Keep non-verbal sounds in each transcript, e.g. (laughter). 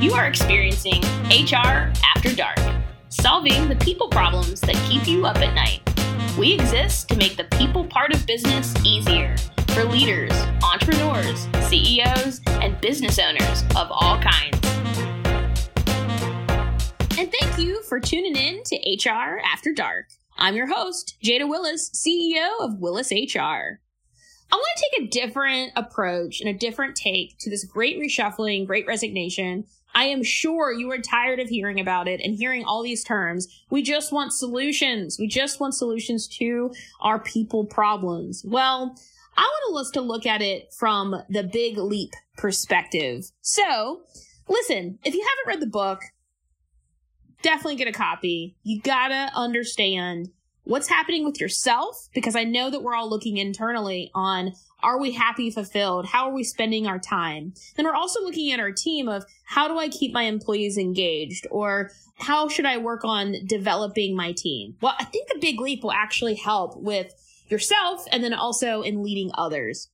You are experiencing HR After Dark, solving the people problems that keep you up at night. We exist to make the people part of business easier for leaders, entrepreneurs, CEOs, and business owners of all kinds. And thank you for tuning in to HR After Dark. I'm your host, Jada Willis, CEO of Willis HR. I want to take a different approach and a different take to this great reshuffling, great resignation. I am sure you are tired of hearing about it and hearing all these terms. We just want solutions. We just want solutions to our people problems. Well, I want us to look at it from the big leap perspective. So, listen, if you haven't read the book, definitely get a copy. You gotta understand what's happening with yourself because I know that we're all looking internally on are we happy, fulfilled? How are we spending our time? Then we're also looking at our team of how do I keep my employees engaged or how should I work on developing my team? Well, I think the big leap will actually help with yourself and then also in leading others.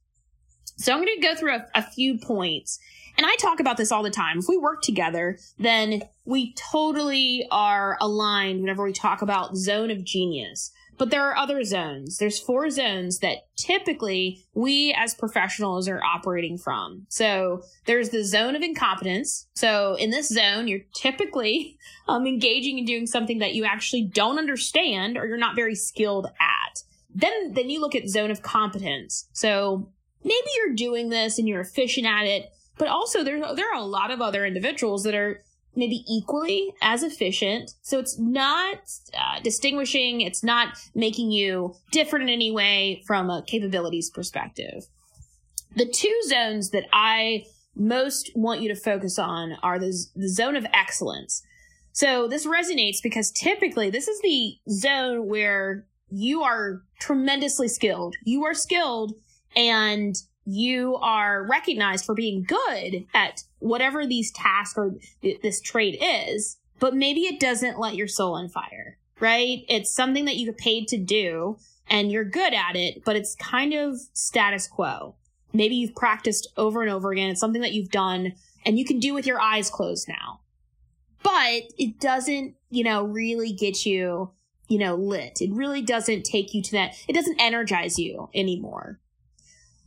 So I'm going to go through a, a few points and I talk about this all the time. If we work together, then we totally are aligned whenever we talk about zone of genius. But there are other zones. There's four zones that typically we as professionals are operating from. So there's the zone of incompetence. So in this zone, you're typically (laughs) um, engaging in doing something that you actually don't understand or you're not very skilled at. Then, then you look at zone of competence. So maybe you're doing this and you're efficient at it, but also there there are a lot of other individuals that are maybe equally as efficient. So it's not uh, distinguishing. It's not making you different in any way from a capabilities perspective. The two zones that I most want you to focus on are the, the zone of excellence. So this resonates because typically this is the zone where you are tremendously skilled. You are skilled and you are recognized for being good at whatever these tasks or th- this trade is, but maybe it doesn't let your soul on fire, right? It's something that you get paid to do and you're good at it, but it's kind of status quo. Maybe you've practiced over and over again. It's something that you've done and you can do with your eyes closed now. But it doesn't, you know, really get you, you know, lit. It really doesn't take you to that. It doesn't energize you anymore.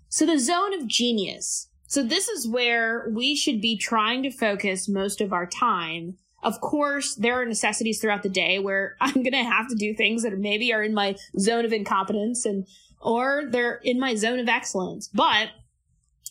So the zone of genius. So this is where we should be trying to focus most of our time. Of course, there are necessities throughout the day where (laughs) I'm going to have to do things that maybe are in my zone of incompetence and, or they're in my zone of excellence. But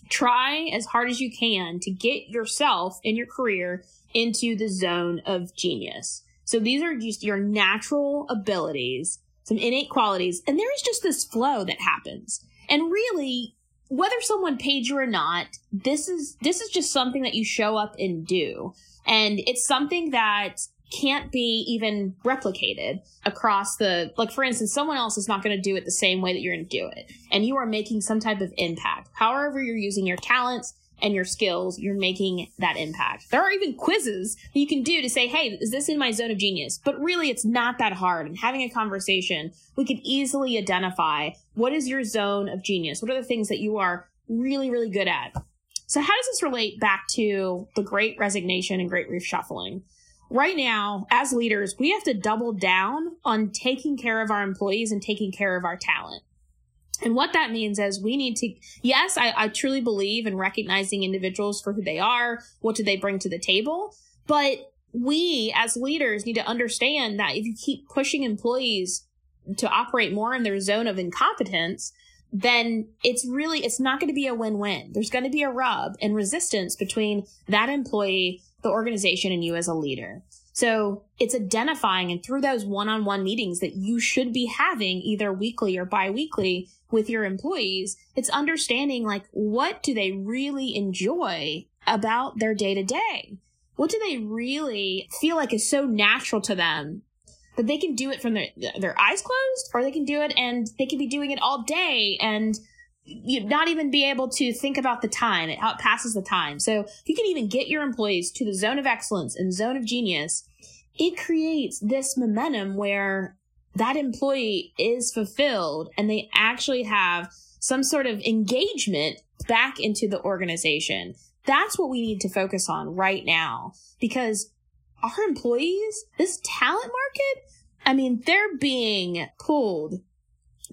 try as hard as you can to get yourself in your career into the zone of genius. So these are just your natural abilities, some innate qualities, and there is just this flow that happens. And really, whether someone paid you or not, this is this is just something that you show up and do. And it's something that can't be even replicated across the like for instance someone else is not going to do it the same way that you're going to do it and you are making some type of impact however you're using your talents and your skills, you're making that impact. There are even quizzes that you can do to say, hey, is this in my zone of genius? But really, it's not that hard. And having a conversation, we can easily identify what is your zone of genius? What are the things that you are really, really good at? So, how does this relate back to the great resignation and great reshuffling? Right now, as leaders, we have to double down on taking care of our employees and taking care of our talent. And what that means is we need to, yes, I, I truly believe in recognizing individuals for who they are. What do they bring to the table? But we as leaders need to understand that if you keep pushing employees to operate more in their zone of incompetence, then it's really, it's not going to be a win-win. There's going to be a rub and resistance between that employee, the organization, and you as a leader. So it's identifying and through those one-on-one meetings that you should be having either weekly or bi-weekly with your employees, it's understanding like what do they really enjoy about their day to day? What do they really feel like is so natural to them that they can do it from their, their eyes closed or they can do it and they can be doing it all day and you not even be able to think about the time, how it passes the time. So if you can even get your employees to the zone of excellence and zone of genius, it creates this momentum where that employee is fulfilled and they actually have some sort of engagement back into the organization. That's what we need to focus on right now because our employees, this talent market, I mean, they're being pulled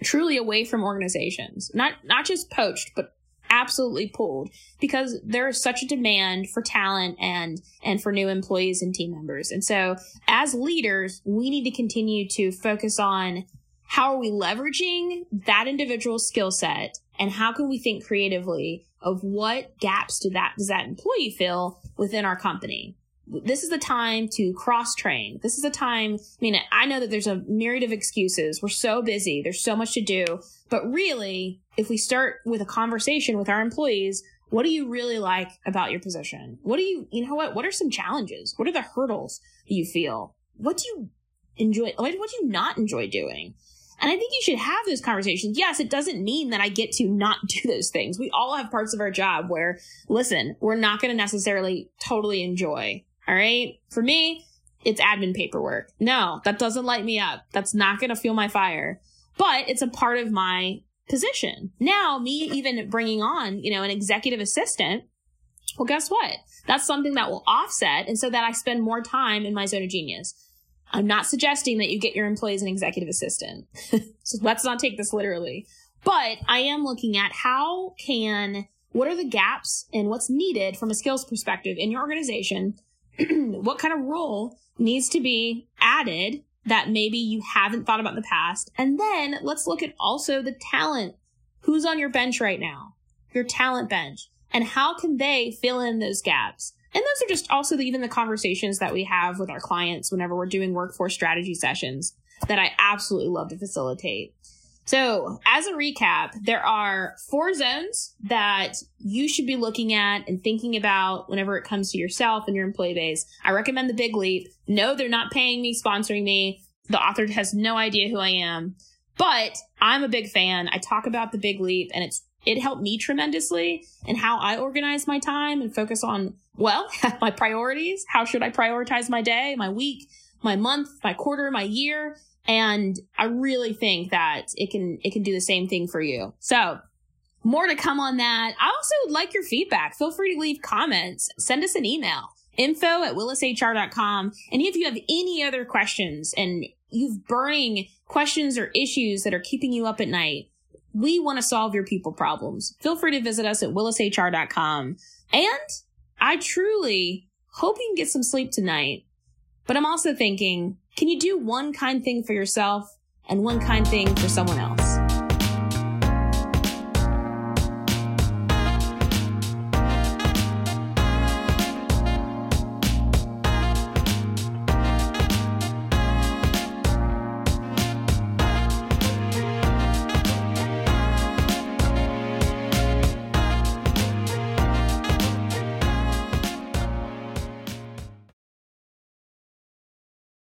truly away from organizations. Not not just poached, but absolutely pulled because there is such a demand for talent and and for new employees and team members. And so as leaders, we need to continue to focus on how are we leveraging that individual skill set and how can we think creatively of what gaps do that does that employee fill within our company this is the time to cross train. This is a time, I mean, I know that there's a myriad of excuses. We're so busy. There's so much to do. But really, if we start with a conversation with our employees, what do you really like about your position? What do you, you know what? What are some challenges? What are the hurdles you feel? What do you enjoy? What do you not enjoy doing? And I think you should have those conversations. Yes, it doesn't mean that I get to not (laughs) do those things. We all have parts of our job where, listen, we're not going to necessarily totally enjoy all right. For me, it's admin paperwork. No, that doesn't light me up. That's not going to fuel my fire, but it's a part of my position. Now, me even bringing on, you know, an executive assistant. Well, guess what? That's something that will offset. And so that I spend more time in my zone of genius. I'm not suggesting that you get your employees an executive assistant. (laughs) so let's not take this literally. But I am looking at how can, what are the gaps and what's needed from a skills perspective in your organization (clears throat) what kind of role needs to be added that maybe you haven't thought about in the past. And then let's look at also the talent. Who's on your bench right now? Your talent bench. And how can they fill in those gaps? And those are just also the, even the conversations that we have with our clients whenever we're doing workforce strategy sessions that I absolutely love to facilitate. So, as a recap, there are four zones that you should be looking at and thinking about whenever it comes to yourself and your employee base. I recommend the Big Leap. No, they're not paying me, sponsoring me. The author has no idea who I am, but I'm a big fan. I talk about the Big Leap and it's it helped me tremendously in how I organize my time and focus on, well, (laughs) my priorities. How should I prioritize my day, my week, my month, my quarter, my year? And I really think that it can, it can do the same thing for you. So more to come on that. I also would like your feedback. Feel free to leave comments. Send us an email. Info at willishr.com. And if you have any other questions and you've burning questions or issues that are keeping you up at night, we want to solve your people problems. Feel free to visit us at willishr.com. And I truly hope you can get some sleep tonight. But I'm also thinking can you do one kind thing for yourself and one kind thing for someone else?